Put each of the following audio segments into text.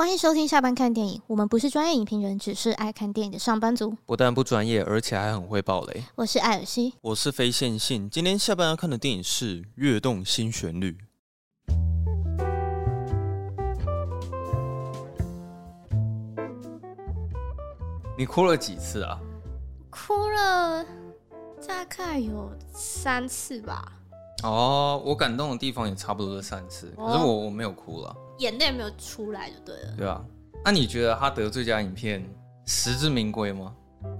欢迎收听下班看电影。我们不是专业影评人，只是爱看电影的上班族。不但不专业，而且还很会爆雷。我是艾尔西，我是非线性。今天下班要看的电影是《跃动新旋律》。你哭了几次啊？哭了大概有三次吧。哦，我感动的地方也差不多是三次，可是我我没有哭了，眼泪没有出来就对了。对啊，那你觉得他得最佳影片实至名归吗？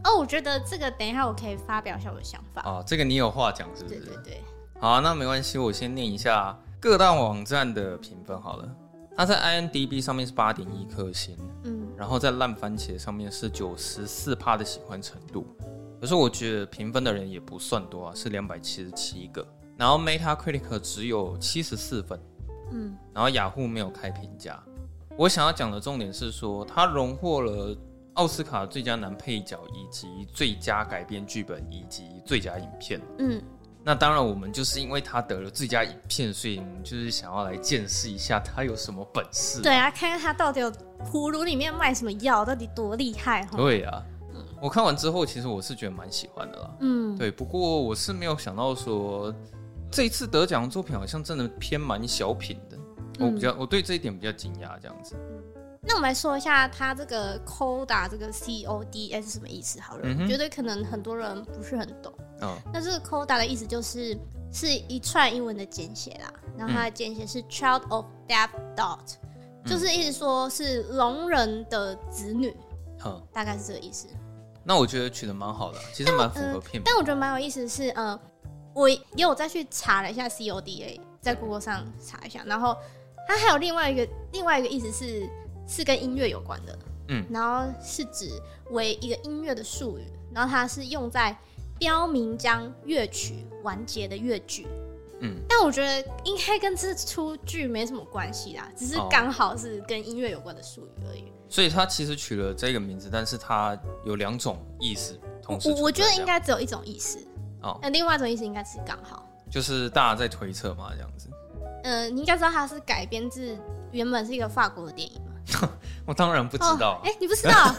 哦，我觉得这个等一下我可以发表一下我的想法。哦，这个你有话讲是不是？对对对。好啊，那没关系，我先念一下各大网站的评分好了。他在 IMDB 上面是八点一颗星，嗯，然后在烂番茄上面是九十四趴的喜欢程度。可是我觉得评分的人也不算多啊，是两百七十七个。然后 Metacritic 只有七十四分，嗯，然后雅虎没有开评价。我想要讲的重点是说，他荣获了奥斯卡最佳男配角以及最佳改编剧本以及最佳影片。嗯，那当然，我们就是因为他得了最佳影片，所以我们就是想要来见识一下他有什么本事。对啊，看看他到底有葫芦里面卖什么药，到底多厉害。对啊，嗯，我看完之后，其实我是觉得蛮喜欢的啦。嗯，对，不过我是没有想到说。这一次得奖的作品好像真的偏蛮小品的，嗯、我比较我对这一点比较惊讶，这样子。那我们来说一下，它这个 CODA 这个 C O D S 是什么意思？好了，我、嗯、觉得可能很多人不是很懂。哦。那这个 CODA 的意思就是是一串英文的简写啦，然后它的简写是 Child of Deaf Dot，、嗯、就是意思说是聋人的子女。嗯、大概是这个意思。那我觉得取得蛮好的，其实蛮符合片名、呃。但我觉得蛮有意思的是，呃。我也有再去查了一下 CODA，在 Google 上查一下，然后它还有另外一个另外一个意思是是跟音乐有关的，嗯，然后是指为一个音乐的术语，然后它是用在标明将乐曲完结的乐句，嗯，但我觉得应该跟这出剧没什么关系啦，只是刚好是跟音乐有关的术语而已。所以它其实取了这个名字，但是它有两种意思，同时我我觉得应该只有一种意思。哦，那另外一种意思应该是刚好，就是大家在推测嘛，这样子。嗯、呃，你应该知道它是改编自原本是一个法国的电影吗？我当然不知道。哎、哦欸，你不知道？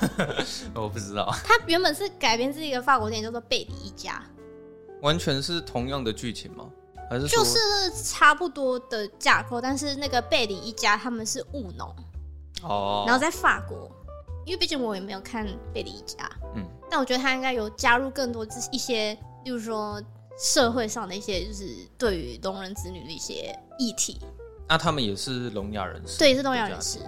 我不知道。它原本是改编自一个法国电影，叫做《贝里一家》。完全是同样的剧情吗？还是就是差不多的架构？但是那个贝里一家他们是务农哦，然后在法国，因为毕竟我也没有看《贝里一家》，嗯，但我觉得他应该有加入更多一些。例如说，社会上的一些就是对于聋人子女的一些议题。那他们也是聋哑人士？对，是聋哑人士，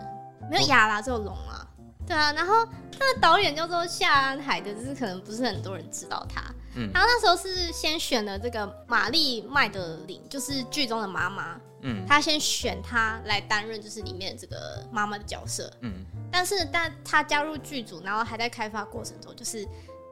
没有哑啦，只有聋啊。对啊，然后他的导演叫做夏安海的，就是可能不是很多人知道他。嗯，然后那时候是先选了这个玛丽麦德林，就是剧中的妈妈。嗯，他先选她来担任就是里面这个妈妈的角色。嗯，但是但他加入剧组，然后还在开发过程中，就是。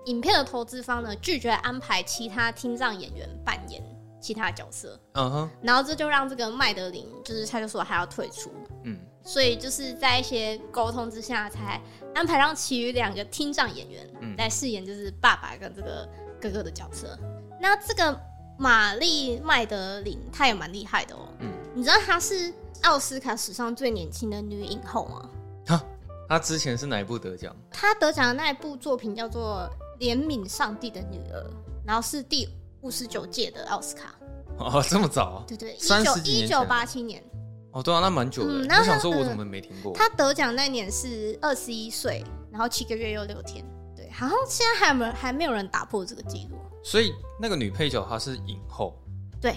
影片的投资方呢，拒绝安排其他听障演员扮演其他角色，嗯哼，然后这就让这个麦德林就是他就说他要退出，嗯，所以就是在一些沟通之下，才安排让其余两个听障演员来饰演就是爸爸跟这个哥哥的角色。那这个玛丽麦德林她也蛮厉害的哦，嗯，你知道她是奥斯卡史上最年轻的女影后吗？哈，她之前是哪一部得奖？她得奖的那一部作品叫做。怜悯上帝的女儿，然后是第五十九届的奥斯卡。哦，这么早？对对，一九一九八七年。哦，对啊，那蛮久的。我想说，我怎么没听过？他得奖那年是二十一岁，然后七个月又六天。对，好像现在还没有还没有人打破这个记录。所以那个女配角她是影后。对，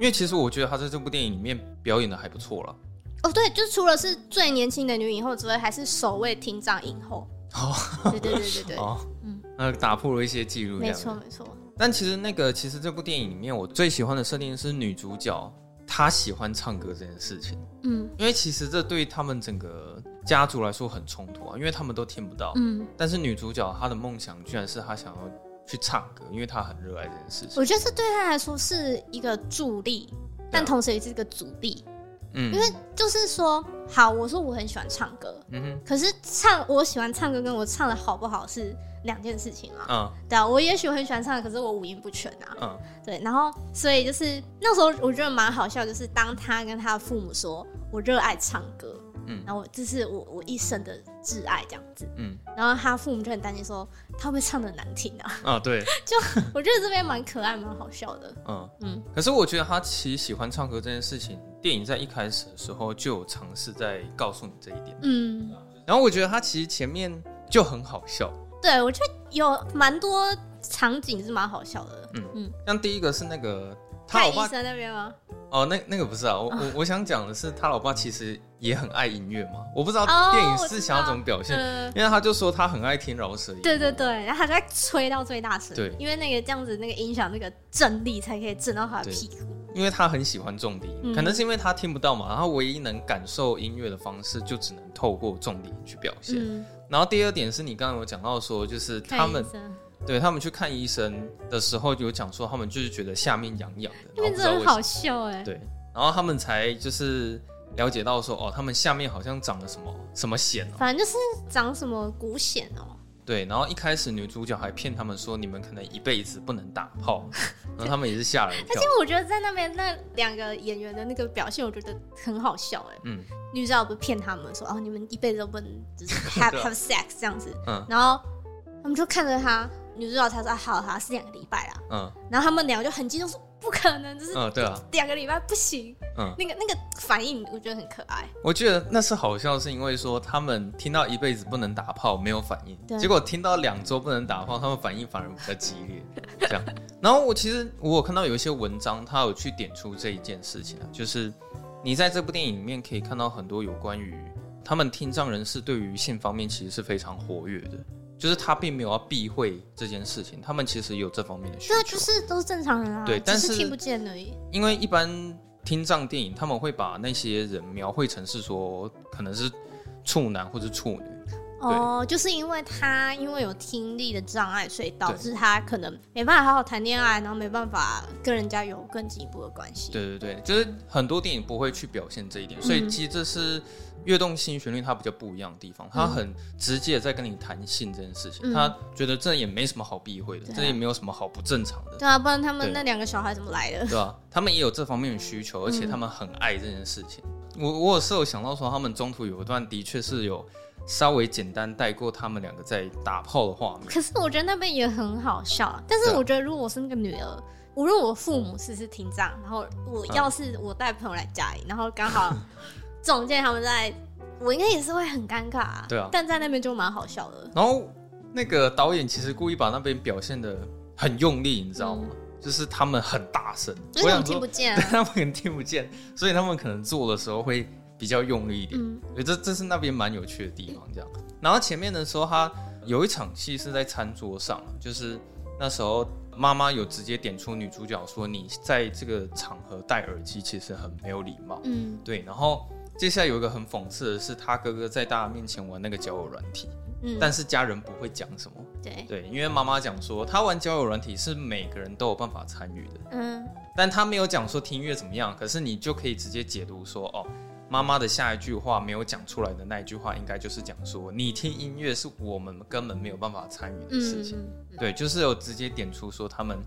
因为其实我觉得她在这部电影里面表演的还不错了。哦，对，就是除了是最年轻的女影后之外，还是首位厅长影后。哦，对对对对对。哦。呃，打破了一些记录。没错，没错。但其实那个，其实这部电影里面，我最喜欢的设定是女主角她喜欢唱歌这件事情。嗯，因为其实这对他们整个家族来说很冲突啊，因为他们都听不到。嗯，但是女主角她的梦想居然是她想要去唱歌，因为她很热爱这件事情。我觉得这对她来说是一个助力，但同时也是一个阻力。嗯，因为就是说，好，我说我很喜欢唱歌，嗯哼，可是唱我喜欢唱歌，跟我唱的好不好是两件事情啊。嗯，对啊，我也许我很喜欢唱，可是我五音不全啊。嗯，对，然后所以就是那时候我觉得蛮好笑，就是当他跟他的父母说我热爱唱歌，嗯，然后这是我我一生的挚爱这样子，嗯，然后他父母就很担心说他会不会唱的难听啊？啊，对，就我觉得这边蛮可爱，蛮好笑的，嗯。嗯。可是我觉得他其实喜欢唱歌这件事情，电影在一开始的时候就有尝试在告诉你这一点，嗯。然后我觉得他其实前面就很好笑，对，我觉得有蛮多场景是蛮好笑的，嗯。嗯。像第一个是那个他老爸在那边吗？哦，那那个不是啊，我我我想讲的是他老爸其实也很爱音乐嘛，我不知道电影是想要怎么表现，哦、因为他就说他很爱听饶舌音乐，对对对，然后他就在吹到最大声，对，因为那个这样子那个音响那个震力才可以震到他的屁股。因为他很喜欢重低音，嗯、可能是因为他听不到嘛，然后唯一能感受音乐的方式就只能透过重低音去表现。嗯、然后第二点是你刚刚有讲到说，就是他们对他们去看医生的时候有讲说，他们就是觉得下面痒痒的，因为真的很好笑哎。对，然后他们才就是了解到说，哦，他们下面好像长了什么什么癬，反正就是长什么骨癣哦。对，然后一开始女主角还骗他们说，你们可能一辈子不能打炮，然后他们也是吓了一跳。而且我觉得在那边那两个演员的那个表现，我觉得很好笑哎。嗯，女主角不是骗他们说，哦，你们一辈子都不能就是 have have sex 这样子。嗯，然后他们就看着他，女主角才说，好好是两个礼拜啦。嗯，然后他们两个就很激动说。不可能，就是嗯，对啊，两个礼拜不行，嗯，那个那个反应我觉得很可爱。我觉得那是好笑，是因为说他们听到一辈子不能打炮没有反应，结果听到两周不能打炮，他们反应反而比较激烈，这样。然后我其实我有看到有一些文章，他有去点出这一件事情啊，就是你在这部电影里面可以看到很多有关于他们听障人士对于性方面其实是非常活跃的。就是他并没有要避讳这件事情，他们其实有这方面的需求。对，就是都是正常人啊，对，但是听不见而已。因为一般听障电影，他们会把那些人描绘成是说可能是处男或者处女。哦，就是因为他因为有听力的障碍，所以导致他可能没办法好好谈恋爱，然后没办法跟人家有更进一步的关系。对对对，就是很多电影不会去表现这一点，所以其实这是。跃动心旋律，它比较不一样的地方，它很直接在跟你谈性这件事情，他、嗯、觉得这也没什么好避讳的，啊、这也没有什么好不正常的。对啊，不然他们那两个小孩怎么来的？对啊，他们也有这方面的需求，而且他们很爱这件事情。嗯、我我有时候想到说，他们中途有一段的确是有稍微简单带过他们两个在打炮的画面。可是我觉得那边也很好笑，但是我觉得如果我是那个女儿，无论我父母是是听障，然后我要是我带朋友来家里，然后刚好。总见他们在，我应该也是会很尴尬啊。对啊，但在那边就蛮好笑的。然后那个导演其实故意把那边表现的很用力，你知道吗？嗯、就是他们很大声，所以他们听不见、啊，他们可能听不见，所以他们可能做的时候会比较用力一点。嗯，所以这这是那边蛮有趣的地方。这样，然后前面的时候，他有一场戏是在餐桌上，就是那时候妈妈有直接点出女主角说：“你在这个场合戴耳机其实很没有礼貌。”嗯，对，然后。接下来有一个很讽刺的是，他哥哥在大家面前玩那个交友软体，嗯，但是家人不会讲什么，对对，因为妈妈讲说他玩交友软体是每个人都有办法参与的，嗯，但他没有讲说听音乐怎么样，可是你就可以直接解读说，哦，妈妈的下一句话没有讲出来的那一句话，应该就是讲说你听音乐是我们根本没有办法参与的事情，嗯，对，就是有直接点出说他们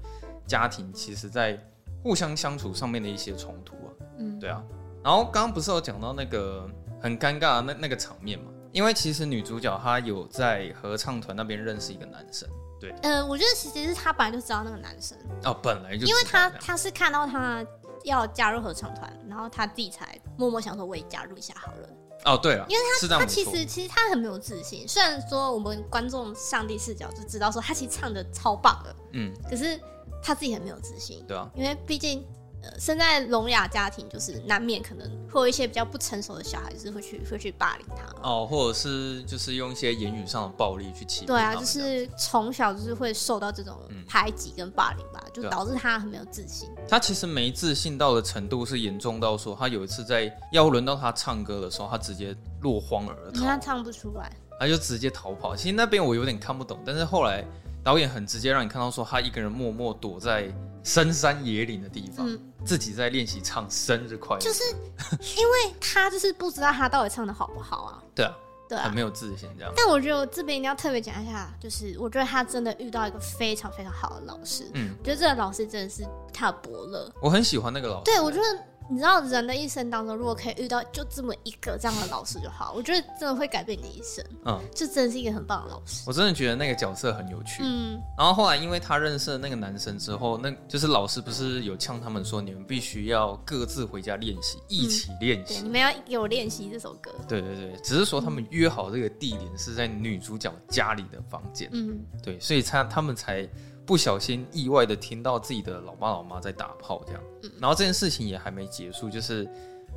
家庭其实在互相相处上面的一些冲突啊，嗯，对啊。然后刚刚不是有讲到那个很尴尬的那那个场面嘛？因为其实女主角她有在合唱团那边认识一个男生，对。呃，我觉得其实是她本来就知道那个男生。哦，本来就因为他他是看到他要加入合唱团，然后他自己才默默想说我也加入一下好了。哦，对了，因为他他其实其实他很没有自信，虽然说我们观众上帝视角就知道说他其实唱的超棒的，嗯，可是他自己很没有自信，对啊，因为毕竟。呃，生在聋哑家庭，就是难免可能会有一些比较不成熟的小孩子会去会去霸凌他哦，或者是就是用一些言语上的暴力去欺负。对啊，就是从小就是会受到这种排挤跟霸凌吧，嗯、就导致他很没有自信。他其实没自信到的程度是严重到说，他有一次在要轮到他唱歌的时候，他直接落荒而逃，他唱不出来，他就直接逃跑。其实那边我有点看不懂，但是后来导演很直接让你看到说，他一个人默默躲在。深山野岭的地方，嗯、自己在练习唱生日快乐，就是 因为他就是不知道他到底唱的好不好啊。对啊，对啊，很没有自信这样。但我觉得我这边一定要特别讲一下，就是我觉得他真的遇到一个非常非常好的老师。嗯，我觉得这个老师真的是他的伯乐。我很喜欢那个老师。对，我觉得你知道人的一生当中，如果可以遇到就这么一个这样的老师就好，我觉得真的会改变你的一生。嗯，就真的是一个很棒的老师。我真的觉得那个角色很有趣。嗯，然后后来因为他认识了那个男生之后，那就是老师不是有呛他们说，你们必须要各自回家练习，一起练习。对，你们要给我练习这首歌。对对对，只是说他们约好这个地点是在女主角家里的房间。嗯，对，所以他他们才。不小心意外的听到自己的老爸老妈在打炮，这样，然后这件事情也还没结束，就是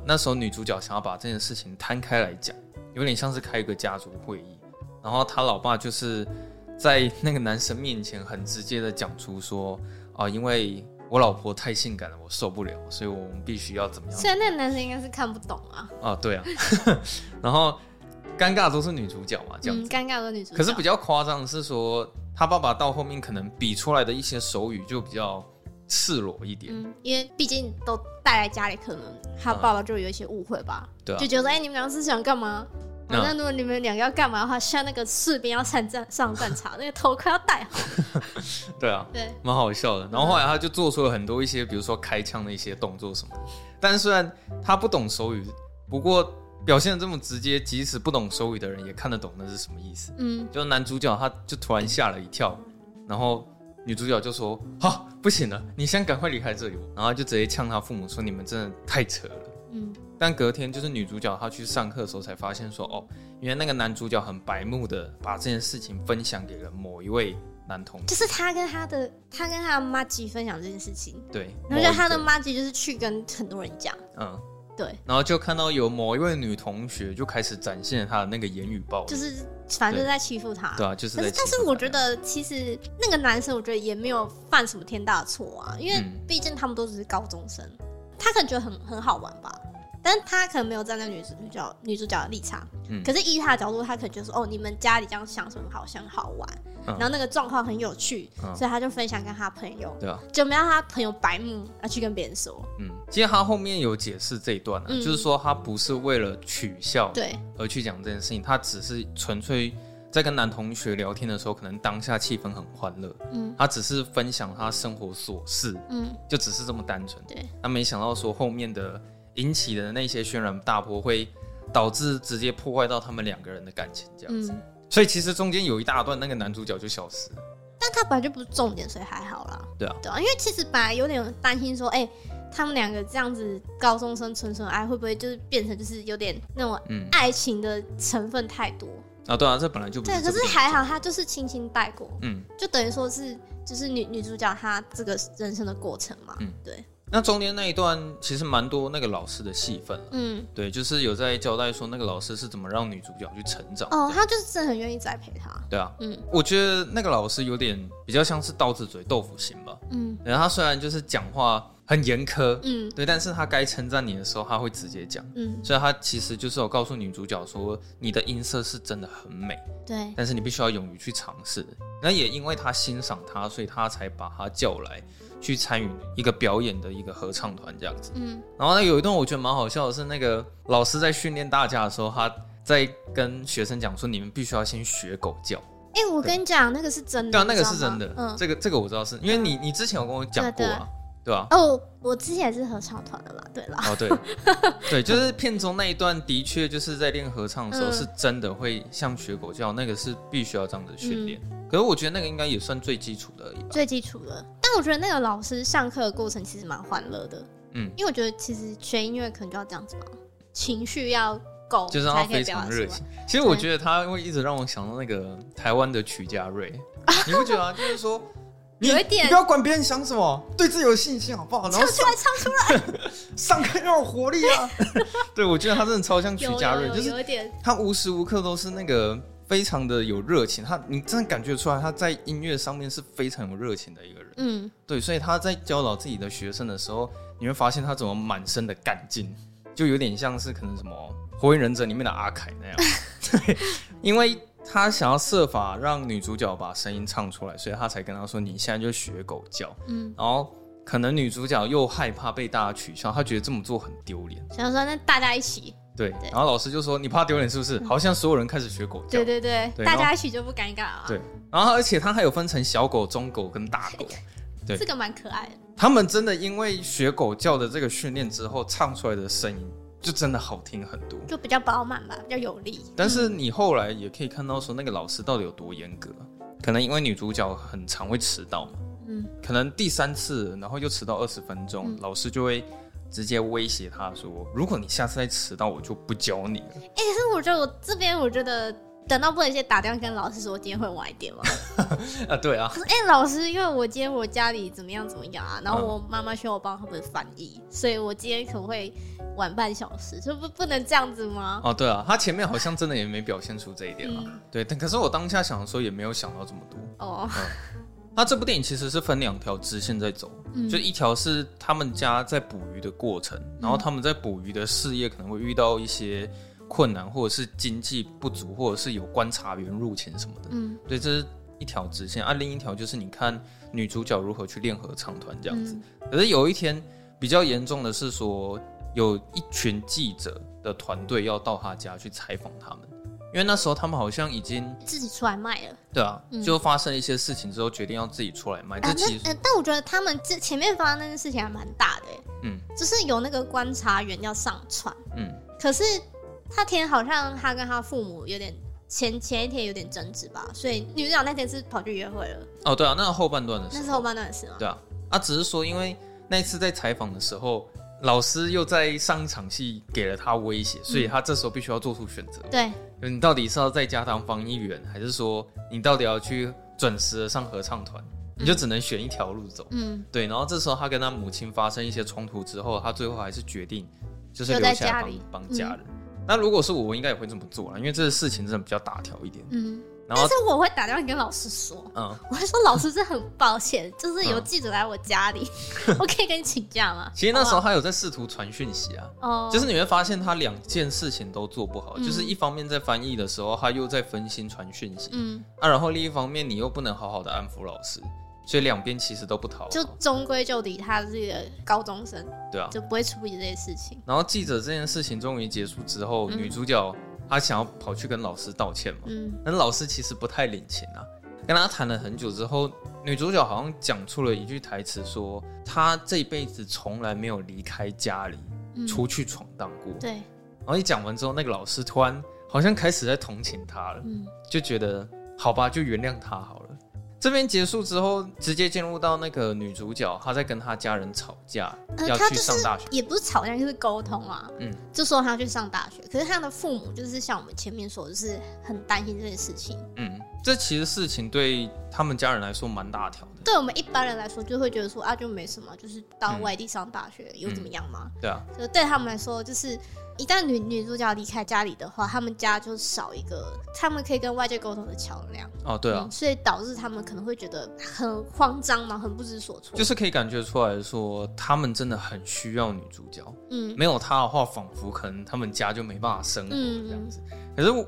那时候女主角想要把这件事情摊开来讲，有点像是开一个家族会议，然后他老爸就是在那个男生面前很直接的讲出说啊，因为我老婆太性感了，我受不了，所以我们必须要怎么样？虽然那个男生应该是看不懂啊，啊，对啊，然后尴尬都是女主角嘛，这样子，尴尬的女主角，可是比较夸张的是说。他爸爸到后面可能比出来的一些手语就比较赤裸一点，嗯，因为毕竟都带来家里，可能他爸爸就有一些误会吧，对、啊，就觉得哎、欸，你们两个是想干嘛？那、嗯、如果你们两个要干嘛的话，像那个士兵要上战上战场，那个头盔要戴好。对啊，对，蛮好笑的。然后后来他就做出了很多一些，比如说开枪的一些动作什么的。但是虽然他不懂手语，不过。表现的这么直接，即使不懂手语的人也看得懂那是什么意思。嗯，就男主角他就突然吓了一跳，然后女主角就说：“好，不行了，你先赶快离开这里。”然后就直接呛他父母说：“你们真的太扯了。”嗯，但隔天就是女主角她去上课的时候才发现说：“哦，原来那个男主角很白目的把这件事情分享给了某一位男同，就是他跟他的他跟他的妈吉分享这件事情。对，然后就他的妈吉就是去跟很多人讲。嗯。对，然后就看到有某一位女同学就开始展现她的那个言语暴力，就是反正在欺负她。对啊，就是在欺负她。但是我觉得其实那个男生，我觉得也没有犯什么天大的错啊，因为毕竟他们都只是高中生，他可能觉得很很好玩吧。但是他可能没有站在女主角女主角的立场，嗯，可是依他的角度，他可能就是哦，你们家里这样想什么好像好玩，嗯、然后那个状况很有趣，嗯、所以他就分享跟他朋友，对啊，就没让他朋友白目要去跟别人说，嗯，其实他后面有解释这一段呢、就是说他不是为了取笑对。而去讲这件事情，他只是纯粹在跟男同学聊天的时候，可能当下气氛很欢乐，嗯，他只是分享他生活琐事，嗯，就只是这么单纯，对，他没想到说后面的。引起的那些轩然大波，会导致直接破坏到他们两个人的感情，这样子。嗯、所以其实中间有一大段，那个男主角就消失了。但他本来就不是重点，所以还好啦。对啊，对啊，因为其实本来有点担心说，哎、欸，他们两个这样子高中生纯纯爱，会不会就是变成就是有点那种爱情的成分太多、嗯、啊？对啊，这本来就不对，可是还好，他就是轻轻带过，嗯，就等于说是就是女女主角她这个人生的过程嘛，嗯，对。那中间那一段其实蛮多那个老师的戏份，嗯，对，就是有在交代说那个老师是怎么让女主角去成长。哦，他就是真的很愿意栽培她。对啊，嗯，我觉得那个老师有点比较像是刀子嘴豆腐心吧，嗯，然后他虽然就是讲话很严苛，嗯，对，但是他该称赞你的时候他会直接讲，嗯，所以他其实就是有告诉女主角说你的音色是真的很美，对，但是你必须要勇于去尝试。那也因为他欣赏他，所以他才把他叫来。去参与一个表演的一个合唱团这样子，嗯，然后呢，有一段我觉得蛮好笑的是，那个老师在训练大家的时候，他在跟学生讲说，你们必须要先学狗叫。哎、欸，我跟你讲，那个是真的，对啊，那个是真的，嗯，这个这个我知道是因为你你之前有跟我讲过啊。对啊？哦，我之前也是合唱团的啦，对啦。哦，对，对，就是片中那一段的确就是在练合唱的时候，是真的会像学狗叫，那个是必须要这样子训练。嗯、可是我觉得那个应该也算最基础的而已吧。最基础的，但我觉得那个老师上课的过程其实蛮欢乐的。嗯，因为我觉得其实学音乐可能就要这样子嘛，情绪要够，就是他非常热情。其实我觉得他会一直让我想到那个台湾的曲家瑞，你不觉得啊？就是说。有一点，你不要管别人想什么，对自己有信心，好不好？唱出来，唱出来，上课要有活力啊！对，我觉得他真的超像曲家瑞，就是有一点，他无时无刻都是那个非常的有热情，他你真的感觉出来他在音乐上面是非常有热情的一个人。嗯，对，所以他在教导自己的学生的时候，你会发现他怎么满身的干劲，就有点像是可能什么《火影忍者》里面的阿凯那样。对，因为。他想要设法让女主角把声音唱出来，所以他才跟她说：“你现在就学狗叫。”嗯，然后可能女主角又害怕被大家取笑，她觉得这么做很丢脸。想说那大家一起。对，对然后老师就说：“你怕丢脸是不是？”好像所有人开始学狗叫。对对对，对大家一起就不尴尬了。对，然后而且他还有分成小狗、中狗跟大狗。对，这个蛮可爱的。他们真的因为学狗叫的这个训练之后，唱出来的声音就真的好听很多，就比较饱满吧，比较有力。但是你后来也可以看到说，那个老师到底有多严格，可能因为女主角很常会迟到嘛，嗯，可能第三次然后又迟到二十分钟，嗯、老师就会直接威胁他说，如果你下次再迟到，我就不教你了。哎、欸，可是我觉得我这边我觉得。等到不能先打电话跟老师说今天会晚一点吗？啊，对啊。哎、欸，老师，因为我今天我家里怎么样怎么样啊，然后我妈妈需要我帮他们翻译，所以我今天可能会晚半小时，就不不能这样子吗？哦，对啊，他前面好像真的也没表现出这一点嘛。嗯、对，但可是我当下想的时候也没有想到这么多。哦。嗯，他这部电影其实是分两条支线在走，嗯、就一条是他们家在捕鱼的过程，然后他们在捕鱼的事业可能会遇到一些。困难，或者是经济不足，或者是有观察员入侵什么的，嗯，对，这是一条直线。啊，另一条就是你看女主角如何去练合唱团这样子。嗯、可是有一天比较严重的是说，有一群记者的团队要到他家去采访他们，因为那时候他们好像已经自己出来卖了。对啊，嗯、就发生一些事情之后，决定要自己出来卖。这其实、呃，但我觉得他们这前面发生那件事情还蛮大的，嗯，就是有那个观察员要上船，嗯，可是。他天好像他跟他父母有点前前一天有点争执吧，所以女主角那天是跑去约会了。哦，对啊，那是后半段的事。那是后半段的事吗？对啊，啊，只是说因为那一次在采访的时候，老师又在上一场戏给了他威胁，所以他这时候必须要做出选择。对，你到底是要在家当防疫员，还是说你到底要去准时的上合唱团？你就只能选一条路走。嗯，对。然后这时候他跟他母亲发生一些冲突之后，他最后还是决定就是留下来帮帮家人。嗯那如果是我，我应该也会这么做啊，因为这个事情真的比较大条一点。嗯，然后但是我会打电话跟老师说，嗯，我会说老师，这很抱歉，就是有记者来我家里，嗯、我可以跟你请假吗？其实那时候他有在试图传讯息啊，哦，就是你会发现他两件事情都做不好，嗯、就是一方面在翻译的时候，他又在分心传讯息，嗯，啊，然后另一方面你又不能好好的安抚老师。所以两边其实都不讨好，就终归就底，他是一个高中生，对啊，就不会处理这些事情。然后记者这件事情终于结束之后，嗯、女主角她想要跑去跟老师道歉嘛，嗯，但老师其实不太领情啊。跟他谈了很久之后，女主角好像讲出了一句台词，说她这辈子从来没有离开家里，嗯、出去闯荡过。对。然后一讲完之后，那个老师突然好像开始在同情她了，嗯，就觉得好吧，就原谅她好了。这边结束之后，直接进入到那个女主角，她在跟她家人吵架，呃、要去上大学，也不是吵架，就是沟通啊。嗯，就说她要去上大学，可是她的父母就是像我们前面说的，就是很担心这件事情。嗯，这其实事情对他们家人来说蛮大条的。对我们一般人来说，就会觉得说啊，就没什么，就是到外地上大学又、嗯、怎么样吗？对啊，就对他们来说，就是。一旦女女主角离开家里的话，他们家就少一个他们可以跟外界沟通的桥梁。哦，对啊、嗯，所以导致他们可能会觉得很慌张嘛，很不知所措。就是可以感觉出来说，他们真的很需要女主角。嗯，没有她的话，仿佛可能他们家就没办法生活这样子。嗯、可是我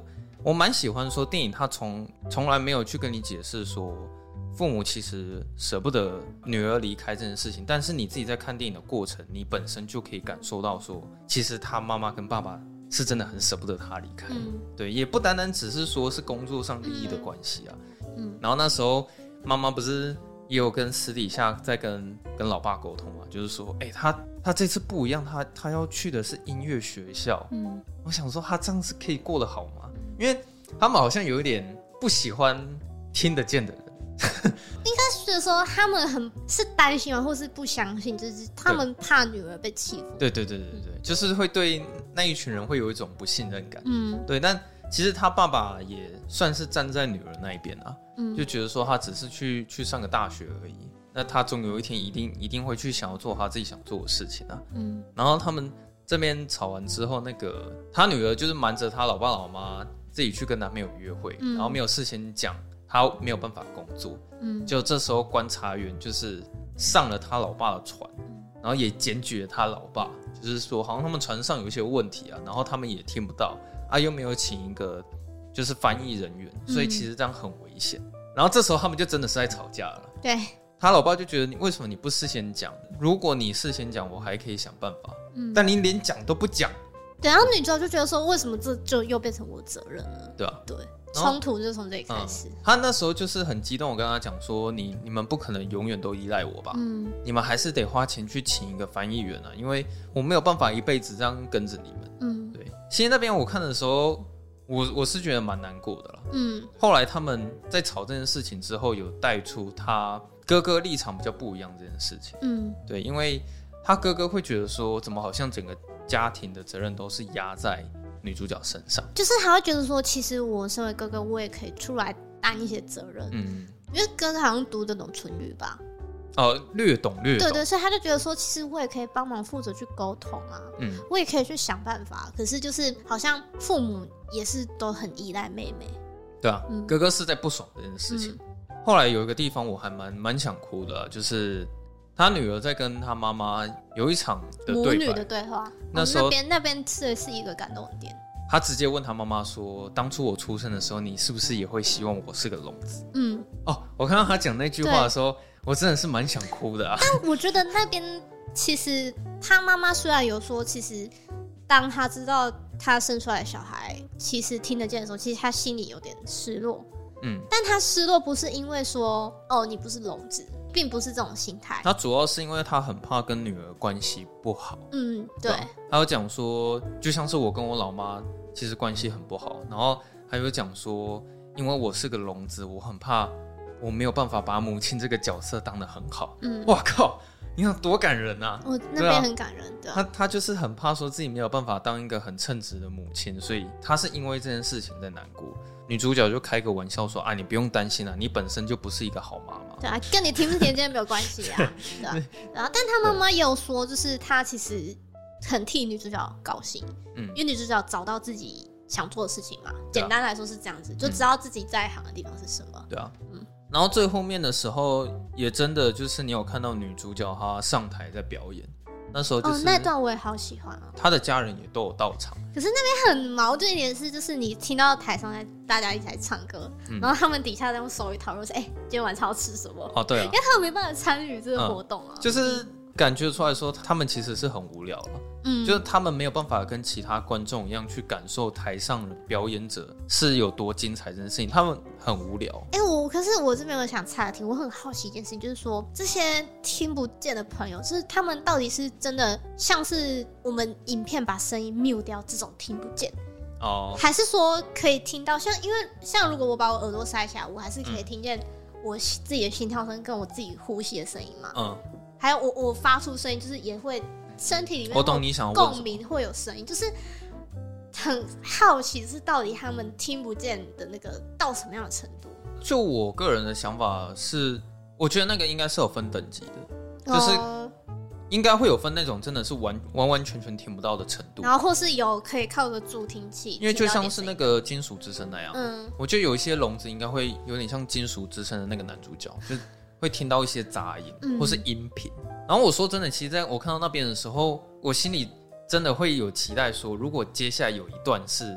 我蛮喜欢说电影，他从从来没有去跟你解释说。父母其实舍不得女儿离开这件事情，但是你自己在看电影的过程，你本身就可以感受到说，其实他妈妈跟爸爸是真的很舍不得他离开。嗯、对，也不单单只是说是工作上利益的关系啊。嗯，然后那时候妈妈不是也有跟私底下在跟跟老爸沟通嘛，就是说，哎、欸，他他这次不一样，他他要去的是音乐学校。嗯，我想说他这样子可以过得好吗？因为他们好像有一点不喜欢听得见的人。应该是说他们很是担心啊，或是不相信，就是他们怕女儿被欺负。对对对对对，就是会对那一群人会有一种不信任感。嗯，对。但其实他爸爸也算是站在女儿那一边啊，嗯，就觉得说他只是去去上个大学而已。那他总有一天一定一定会去想要做他自己想做的事情啊。嗯。然后他们这边吵完之后，那个他女儿就是瞒着他老爸老妈自己去跟男朋友约会，嗯，然后没有事先讲。他没有办法工作，嗯，就这时候观察员就是上了他老爸的船，然后也检举了他老爸，就是说好像他们船上有一些问题啊，然后他们也听不到啊，又没有请一个就是翻译人员，所以其实这样很危险。然后这时候他们就真的是在吵架了。对，他老爸就觉得你为什么你不事先讲？如果你事先讲，我还可以想办法，嗯，但你连讲都不讲，对，然后女主角就觉得说，为什么这就又变成我责任了？对啊，对，冲突就从这里开始。他那时候就是很激动，我跟他讲说，你你们不可能永远都依赖我吧？嗯，你们还是得花钱去请一个翻译员啊，因为我没有办法一辈子这样跟着你们。嗯，对。其实那边我看的时候，我我是觉得蛮难过的了。嗯，后来他们在吵这件事情之后，有带出他哥哥立场比较不一样这件事情。嗯，对，因为他哥哥会觉得说，怎么好像整个家庭的责任都是压在女主角身上，就是他会觉得说，其实我身为哥哥，我也可以出来担一些责任。嗯，因为哥哥好像读得懂唇语吧。哦，略懂略懂，对对，所以他就觉得说，其实我也可以帮忙负责去沟通啊，嗯，我也可以去想办法。可是就是好像父母也是都很依赖妹妹，对啊，嗯、哥哥是在不爽这件事情。嗯、后来有一个地方我还蛮蛮想哭的、啊，就是他女儿在跟他妈妈有一场的对母女的对话，那时候、哦、那边那边是是一个感动的点。他直接问他妈妈说：“当初我出生的时候，你是不是也会希望我是个聋子？”嗯，哦，我看到他讲那句话的时候。我真的是蛮想哭的啊！但 我觉得那边其实他妈妈虽然有说，其实当他知道他生出来的小孩其实听得见的时候，其实他心里有点失落。嗯，但他失落不是因为说哦你不是聋子，并不是这种心态。他主要是因为他很怕跟女儿关系不好。嗯，对。他有讲说，就像是我跟我老妈其实关系很不好，然后还有讲说，因为我是个聋子，我很怕。我没有办法把母亲这个角色当得很好。嗯，哇靠，你看多感人啊！我那边很感人的。他他就是很怕说自己没有办法当一个很称职的母亲，所以他是因为这件事情在难过。女主角就开个玩笑说：“啊，你不用担心啊，你本身就不是一个好妈妈。”对啊，跟你听不听见没有关系啊。对啊，然后但他妈妈也有说，就是他其实很替女主角高兴。嗯，因为女主角找到自己想做的事情嘛。简单来说是这样子，就知道自己在行的地方是什么。对啊，嗯。然后最后面的时候，也真的就是你有看到女主角她上台在表演，那时候就是、哦、那段我也好喜欢啊。她的家人也都有到场，可是那边很矛盾一点是，就是你听到台上在大家一起来唱歌，嗯、然后他们底下在用手语讨论说：“哎、欸，今天晚上要吃什么？”哦，对啊，因为他们没办法参与这个活动啊，嗯、就是。感觉出来说，他们其实是很无聊了，嗯，就是他们没有办法跟其他观众一样去感受台上的表演者是有多精彩这件事情，他们很无聊。哎、欸，我可是我这边有想岔题，我很好奇一件事情，就是说这些听不见的朋友，就是他们到底是真的像是我们影片把声音 mute 掉这种听不见哦，还是说可以听到像因为像如果我把我耳朵塞起来，我还是可以听见我自己的心跳声跟我自己呼吸的声音嘛？嗯。还有我我发出声音，就是也会身体里面我懂你想共鸣会有声音，就是很好奇是到底他们听不见的那个到什么样的程度？就我个人的想法是，我觉得那个应该是有分等级的，就是应该会有分那种真的是完完完全全听不到的程度，然后或是有可以靠个助听器，因为就像是那个金属之声那样，嗯，我觉得有一些聋子应该会有点像金属之声的那个男主角，就。会听到一些杂音或是音频，嗯、然后我说真的，其实在我看到那边的时候，我心里真的会有期待，说如果接下来有一段是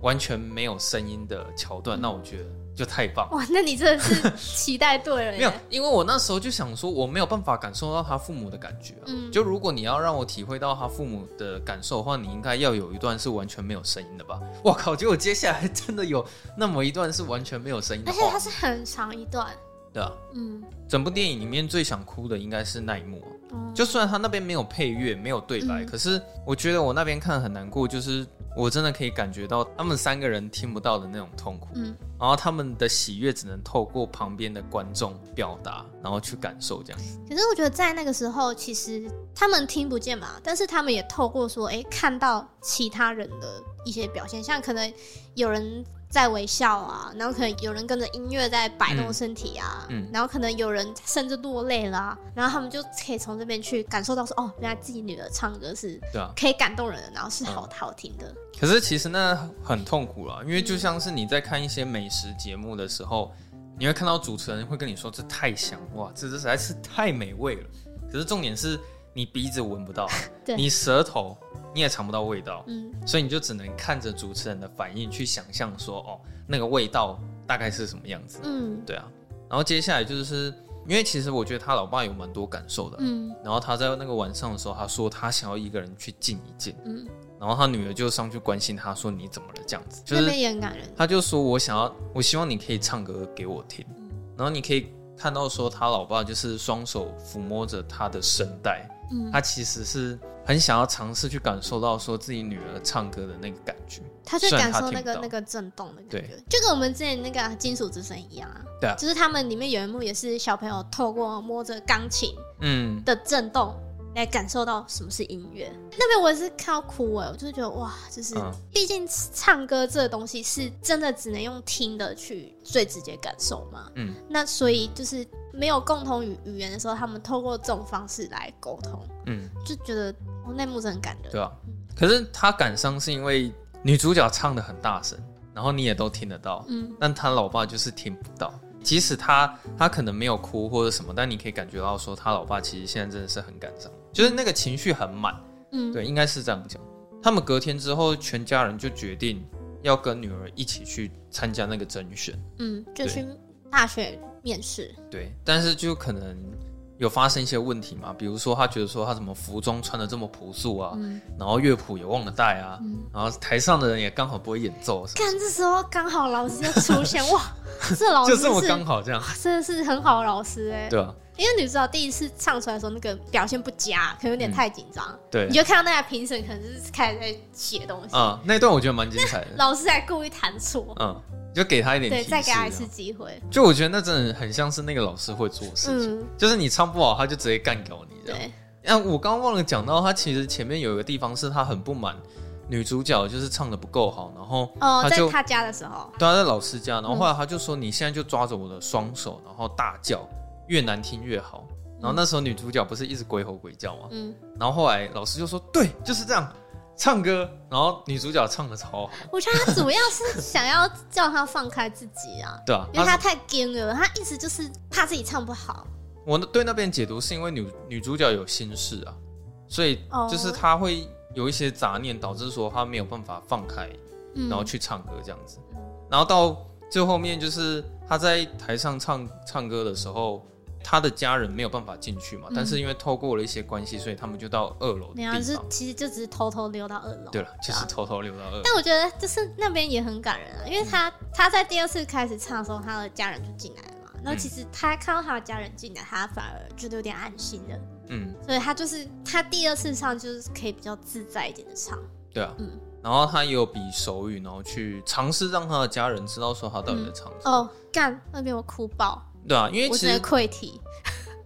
完全没有声音的桥段，嗯、那我觉得就太棒了。哇，那你真的是期待对了。没有，因为我那时候就想说，我没有办法感受到他父母的感觉、啊。嗯，就如果你要让我体会到他父母的感受的话，你应该要有一段是完全没有声音的吧？我靠，结果接下来真的有那么一段是完全没有声音的，而且它是很长一段。对啊，嗯，整部电影里面最想哭的应该是那一幕、啊。嗯、就算他那边没有配乐，没有对白，嗯、可是我觉得我那边看很难过，就是我真的可以感觉到他们三个人听不到的那种痛苦。嗯，然后他们的喜悦只能透过旁边的观众表达，然后去感受这样子。可是我觉得在那个时候，其实他们听不见嘛，但是他们也透过说，哎，看到其他人的一些表现，像可能有人。在微笑啊，然后可能有人跟着音乐在摆动身体啊，嗯，嗯，然后可能有人甚至落泪啦啊，然后他们就可以从这边去感受到说，哦，原来自己女儿唱歌是，对啊，可以感动人的，然后是好好听的。可是其实那很痛苦了，因为就像是你在看一些美食节目的时候，你会看到主持人会跟你说，这太香哇，这这实在是太美味了。可是重点是你鼻子闻不到，对你舌头。你也尝不到味道，嗯，所以你就只能看着主持人的反应去想象说，哦，那个味道大概是什么样子，嗯，对啊。然后接下来就是，因为其实我觉得他老爸有蛮多感受的，嗯。然后他在那个晚上的时候，他说他想要一个人去静一静，嗯。然后他女儿就上去关心他说：“你怎么了？”这样子，就是很感人。他就说：“我想要，我希望你可以唱歌给我听。嗯”然后你可以看到说，他老爸就是双手抚摸着他的声带，嗯，他其实是很想要尝试去感受到说自己女儿唱歌的那个感觉，他去感受那个那个震动的感觉，对，就跟我们之前那个金属之声一样啊。对啊，就是他们里面有一幕也是小朋友透过摸着钢琴，嗯。的震动。嗯来感受到什么是音乐，那边我也是看到哭哎，我就觉得哇，就是毕竟唱歌这个东西是真的只能用听的去最直接感受嘛，嗯，那所以就是没有共同语语言的时候，他们透过这种方式来沟通，嗯，就觉得哦，那幕是很感人，对啊，可是他感伤是因为女主角唱的很大声，然后你也都听得到，嗯，但他老爸就是听不到。即使他他可能没有哭或者什么，但你可以感觉到说他老爸其实现在真的是很感伤，就是那个情绪很满。嗯，对，应该是这样讲。他们隔天之后，全家人就决定要跟女儿一起去参加那个甄选。嗯，就去大学面试。对，但是就可能。有发生一些问题嘛？比如说，他觉得说他怎么服装穿的这么朴素啊，嗯、然后乐谱也忘了带啊，嗯、然后台上的人也刚好不会演奏。看这时候刚好老师要出现，哇，这老师这么刚好这样，真的是很好的老师哎。对啊，因为女主角第一次唱出来的时候，那个表现不佳，可能有点太紧张。对，你就看到那个评审可能就是开始在写东西啊、嗯，那段我觉得蛮精彩的。老师还故意弹错，嗯。就给他一点，对，再给他一次机会。就我觉得那真的很像是那个老师会做事情，嗯、就是你唱不好，他就直接干掉你这样。对。那我刚刚忘了讲到，他其实前面有一个地方是他很不满女主角，就是唱的不够好，然后他在他家的时候，对，他在老师家，然后后来他就说：“你现在就抓着我的双手，然后大叫，越难听越好。”然后那时候女主角不是一直鬼吼鬼叫吗？嗯。然后后来老师就说：“对，就是这样。”唱歌，然后女主角唱的超好。我觉得她主要是想要叫他放开自己啊，对啊，因为他太硬了，他一直就是怕自己唱不好。我对那边解读是因为女女主角有心事啊，所以就是她会有一些杂念，导致说她没有办法放开，然后去唱歌这样子。然后到最后面就是她在台上唱唱歌的时候。他的家人没有办法进去嘛，嗯、但是因为透过了一些关系，所以他们就到二楼。你要是其实就只是偷偷溜到二楼。对了，就是偷偷溜到二楼。但我觉得就是那边也很感人啊，因为他、嗯、他在第二次开始唱的时候，他的家人就进来了嘛。然后其实他看到他的家人进来，他反而觉得有点安心了。嗯，所以他就是他第二次唱就是可以比较自在一点的唱。对啊，嗯。然后他也有比手语，然后去尝试让他的家人知道说他到底在唱什么。哦，干那边我哭爆。对啊，因为其实溃体，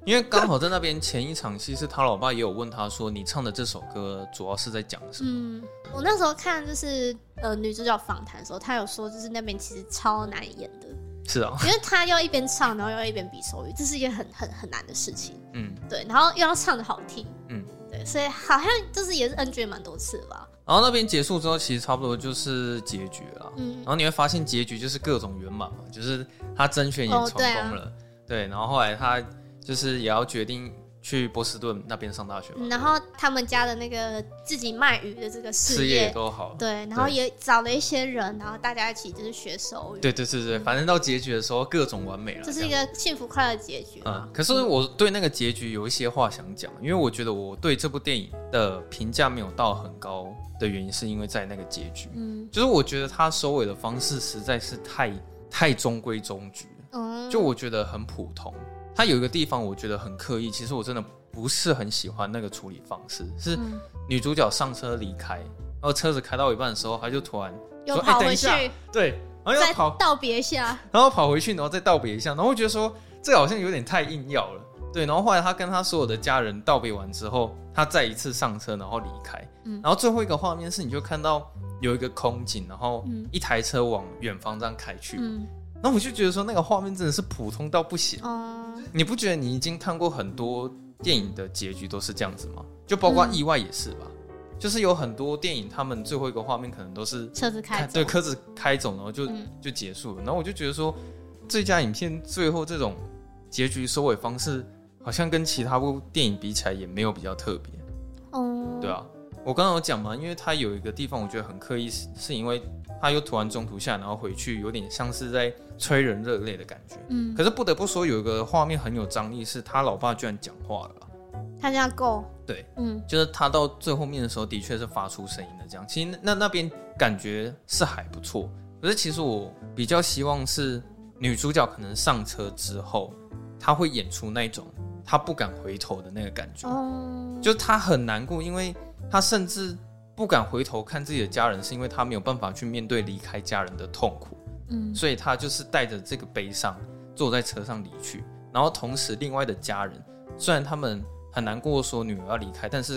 因为刚好在那边前一场戏是他老爸也有问他说：“你唱的这首歌主要是在讲什么？”嗯，我那时候看就是呃女主角访谈的时候，她有说就是那边其实超难演的。是啊，因为他要一边唱，然后要一边比手语，这是一件很很很难的事情。嗯，对，然后又要唱的好听。嗯，对，所以好像就是也是 NG 蛮多次吧。然后那边结束之后，其实差不多就是结局了。嗯，然后你会发现结局就是各种圆满嘛，就是他甄选也成功了，哦对，啊、对，然后后来他就是也要决定。去波士顿那边上大学，然后他们家的那个自己卖鱼的这个事业，事业都好，对，然后也找了一些人，然后大家一起就是学手语，对对对对，反正到结局的时候各种完美了，这是一个幸福快乐结局。嗯，可是我对那个结局有一些话想讲，因为我觉得我对这部电影的评价没有到很高的原因，是因为在那个结局，嗯，就是我觉得他收尾的方式实在是太太中规中矩，嗯，就我觉得很普通。他有一个地方我觉得很刻意，其实我真的不是很喜欢那个处理方式。是女主角上车离开，然后车子开到一半的时候，他就突然说：“哎，等一下，对，然后又跑道别一下，然后跑回去，然后再道别一下，然后我觉得说这好像有点太硬要了。”对，然后后来他跟他所有的家人道别完之后，他再一次上车，然后离开。然后最后一个画面是，你就看到有一个空景，然后一台车往远方这样开去。然后我就觉得说，那个画面真的是普通到不行。你不觉得你已经看过很多电影的结局都是这样子吗？就包括意外也是吧。就是有很多电影，他们最后一个画面可能都是车子开走，对，车子开走，然后就就结束了。然后我就觉得说，最佳影片最后这种结局收尾方式，好像跟其他部电影比起来也没有比较特别。哦，对啊，我刚刚有讲嘛，因为他有一个地方我觉得很刻意，是是因为。他又突然中途下，然后回去，有点像是在催人热泪的感觉。嗯，可是不得不说，有一个画面很有张力，是他老爸居然讲话了。他这样够。对，嗯，就是他到最后面的时候，的确是发出声音的。这样，其实那那边感觉是还不错。可是其实我比较希望是女主角可能上车之后，她会演出那种她不敢回头的那个感觉。哦，就他很难过，因为他甚至不敢回头看自己的家人，是因为他没有办法去面对离开家人的痛苦。嗯，所以他就是带着这个悲伤坐在车上离去。然后同时，另外的家人虽然他们。很难过，说女儿要离开，但是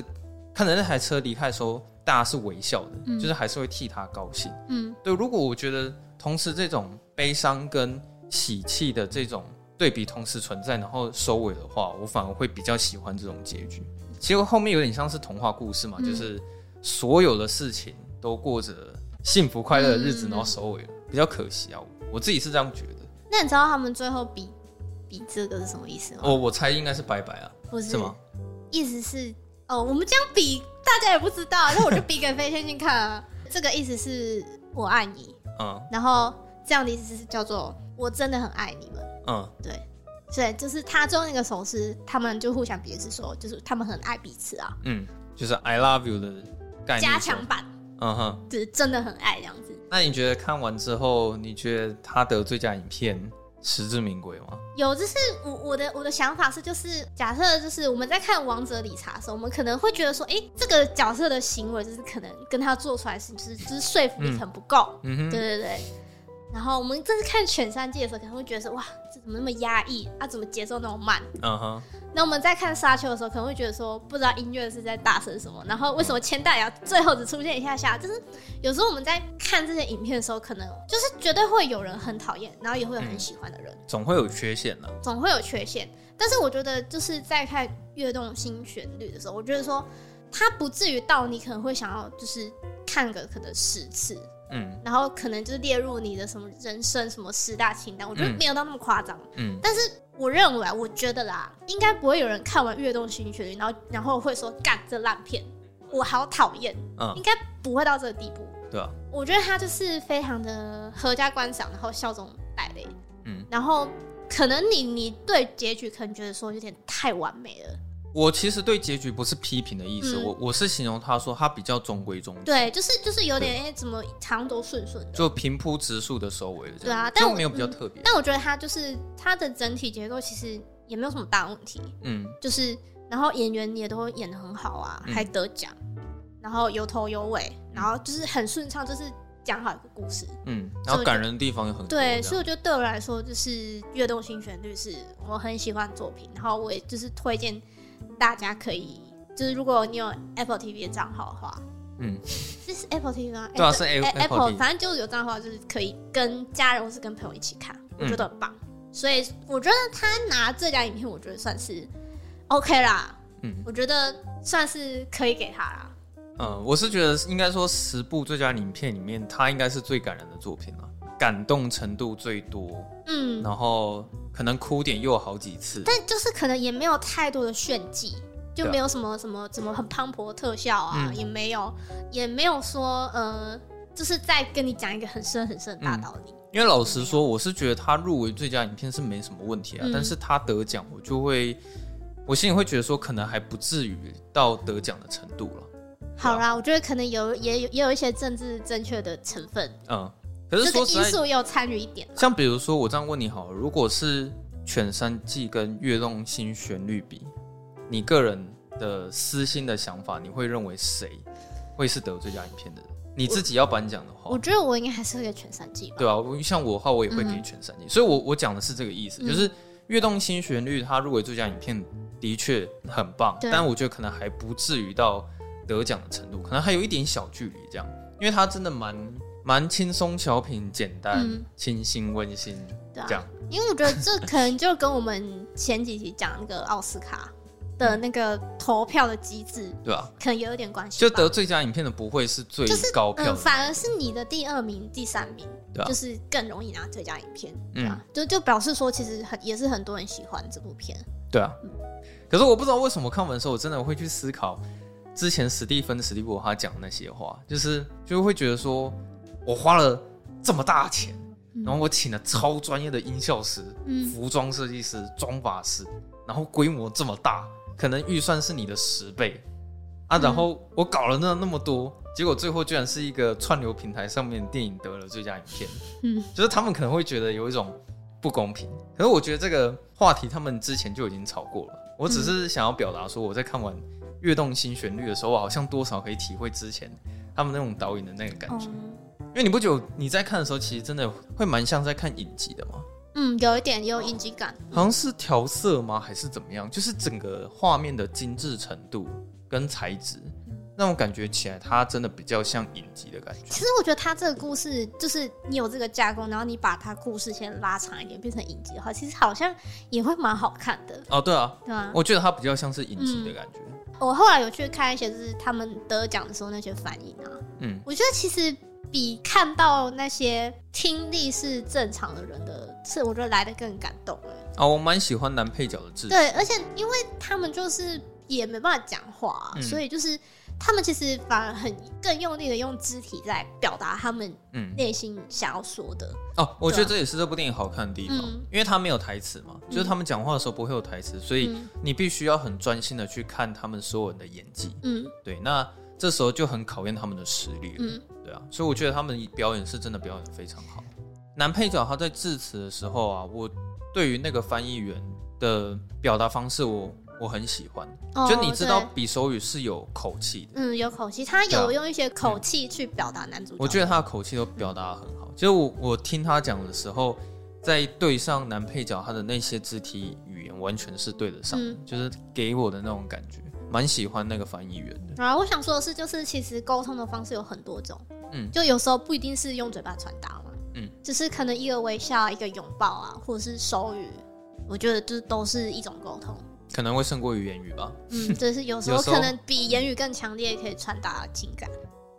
看着那台车离开的时候，大家是微笑的，嗯、就是还是会替他高兴。嗯，对。如果我觉得同时这种悲伤跟喜气的这种对比同时存在，然后收尾的话，我反而会比较喜欢这种结局。其实后面有点像是童话故事嘛，嗯、就是所有的事情都过着幸福快乐的日子，然后收尾了，比较可惜啊。我自己是这样觉得。那你知道他们最后比比这个是什么意思吗？我我猜应该是拜拜啊，不是，是吗？意思是哦，我们这样比，大家也不知道，那我就比给飞天君看啊。这个意思是我爱你，嗯，然后这样的意思是叫做我真的很爱你们，嗯，对，所以就是他做那个手势，他们就互相彼此说，就是他们很爱彼此啊，嗯，就是 I love you 的概念加强版，嗯哼，就是真的很爱这样子。那你觉得看完之后，你觉得他的最佳影片？实至名归吗？有，就是我我的我的想法是，就是假设就是我们在看《王者理查》的时候，我们可能会觉得说，哎、欸，这个角色的行为就是可能跟他做出来是就是就是说服力很不够，嗯哼，对对对。然后我们这次看全三季的时候，可能会觉得说，哇，这怎么那么压抑啊？怎么节奏那么慢？嗯哼。那我们在看沙丘的时候，可能会觉得说，不知道音乐是在大声什么，然后为什么千代要最后只出现一下下？就是有时候我们在看这些影片的时候，可能就是绝对会有人很讨厌，然后也会有很喜欢的人，嗯、总会有缺陷的，总会有缺陷。但是我觉得就是在看《跃动新旋律》的时候，我觉得说它不至于到你可能会想要就是看个可能十次。嗯，然后可能就是列入你的什么人生什么十大清单，我觉得没有到那么夸张。嗯，但是我认为啊，我觉得啦，应该不会有人看完《跃动新旋律》，然后然后会说干这烂片，我好讨厌。嗯，应该不会到这个地步。对啊，我觉得他就是非常的合家观赏，然后笑中带泪。嗯，然后可能你你对结局可能觉得说有点太完美了。我其实对结局不是批评的意思，嗯、我我是形容他说他比较中规中矩，对，就是就是有点哎对，怎么长都顺顺的，就平铺直述的收尾了，对啊，但没有比较特别、嗯。但我觉得他就是他的整体结构其实也没有什么大问题，嗯，就是然后演员也都演的很好啊，嗯、还得奖，然后有头有尾，然后就是很顺畅，就是讲好一个故事，嗯，然后感人的地方也很多，对，所以我觉得对我来说就是《跃动新旋律》是我很喜欢的作品，然后我也就是推荐。大家可以，就是如果你有 Apple TV 的账号的话，嗯，这是 Apple TV 吗？对啊，是 Apple, Apple，反正就是有账号，就是可以跟家人或是跟朋友一起看，我觉得很棒。嗯、所以我觉得他拿最佳影片，我觉得算是 OK 啦。嗯，我觉得算是可以给他啦。嗯，我是觉得应该说十部最佳影片里面，他应该是最感人的作品了，感动程度最多。嗯，然后。可能哭点又有好几次，但就是可能也没有太多的炫技，就没有什么什么什么很磅礴的特效啊，嗯、也没有，也没有说呃，就是在跟你讲一个很深很深的大道理。嗯、因为老实说，我是觉得他入围最佳影片是没什么问题啊，嗯、但是他得奖，我就会，我心里会觉得说，可能还不至于到得奖的程度了。好啦，我觉得可能有也有也有一些政治正确的成分。嗯。可是说因素也有参与一点，像比如说我这样问你好了，如果是犬山记跟跃动新旋律比，你个人的私心的想法，你会认为谁会是得最佳影片的人？你自己要颁奖的话，我觉得我应该还是会给犬山季吧。对啊，像我的话，我也会给犬山季。嗯、所以我我讲的是这个意思，嗯、就是跃动新旋律它入围最佳影片的确很棒，但我觉得可能还不至于到得奖的程度，可能还有一点小距离这样，因为它真的蛮。蛮轻松、小品、简单、清新、温馨，这样。因为我觉得这可能就跟我们前几集讲那个奥斯卡的那个投票的机制，对吧？可能有一点关系。就得最佳影片的不会是最高票，反而是你的第二名、第三名，对，就是更容易拿最佳影片，对啊？就就表示说，其实很也是很多人喜欢这部片，对啊。可是我不知道为什么看完的时候，我真的会去思考之前史蒂芬·史蒂博他讲的那些话，就是就会觉得说。我花了这么大钱，然后我请了超专业的音效师、嗯、服装设计师、妆发师，然后规模这么大，可能预算是你的十倍。啊，然后我搞了那那么多，结果最后居然是一个串流平台上面电影得了最佳影片，嗯，就是他们可能会觉得有一种不公平。可是我觉得这个话题他们之前就已经吵过了，我只是想要表达说，我在看完《跃动新旋律》的时候，我好像多少可以体会之前他们那种导演的那个感觉，因为你不觉得你在看的时候，其实真的会蛮像在看影集的吗？嗯，有一点有影集感，好像是调色吗，还是怎么样？就是整个画面的精致程度跟材质，那种感觉起来，它真的比较像影集的感觉。其实我觉得它这个故事，就是你有这个架构，然后你把它故事先拉长一点，变成影集的话，其实好像也会蛮好看的。哦，对啊，对啊，我觉得它比较像是影集的感觉。嗯，我后来有去看一些，就是他们得奖的时候那些反应啊，嗯，我觉得其实。比看到那些听力是正常的人的，是我觉得来的更感动哎。哦，我蛮喜欢男配角的字。对，而且因为他们就是也没办法讲话，嗯，所以就是他们其实反而很更用力的用肢体在表达他们内心想要说的。哦，我觉得这也是这部电影好看的地方，嗯，因为他没有台词嘛，就是他们讲话的时候不会有台词，所以你必须要很专心的去看他们所有人的演技。嗯，对，那。这时候就很考验他们的实力了，嗯，对啊，所以我觉得他们表演是真的表演的非常好。男配角他在致辞的时候啊，我对于那个翻译员的表达方式我，我我很喜欢。哦，就你知道，比手语是有口气的，嗯，有口气，他有用一些口气去表达男主角。我觉得他的口气都表达的很好。其实我我听他讲的时候，在对上男配角他的那些肢体语言，完全是对得上，嗯，就是给我的那种感觉。蛮喜欢那个翻译员的。啊！我想说的是，就是其实沟通的方式有很多种，嗯，就有时候不一定是用嘴巴传达嘛，嗯，只是可能一个微笑、一个拥抱啊，或者是手语，我觉得这都是一种沟通，可能会胜过于言语吧，嗯，就是有时候可能比言语更强烈，可以传达情感，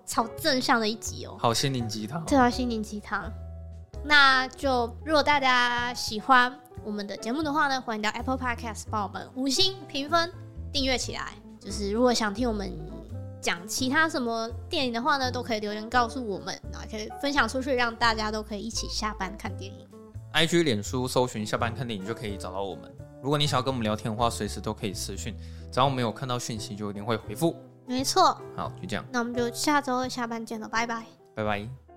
超正向的一集哦，好心灵鸡汤，对啊，心灵鸡汤。那就如果大家喜欢我们的节目的话呢，欢迎到 Apple Podcast 帮我们五星评分。订阅起来，就是如果想听我们讲其他什么电影的话呢，都可以留言告诉我们，然后可以分享出去，让大家都可以一起下班看电影。IG、脸书搜寻“下班看电影”就可以找到我们。如果你想要跟我们聊天的话，随时都可以私讯，只要我们有看到讯息，就一定会回复。没错。好，就这样。那我们就下周下班见了，拜拜。拜拜。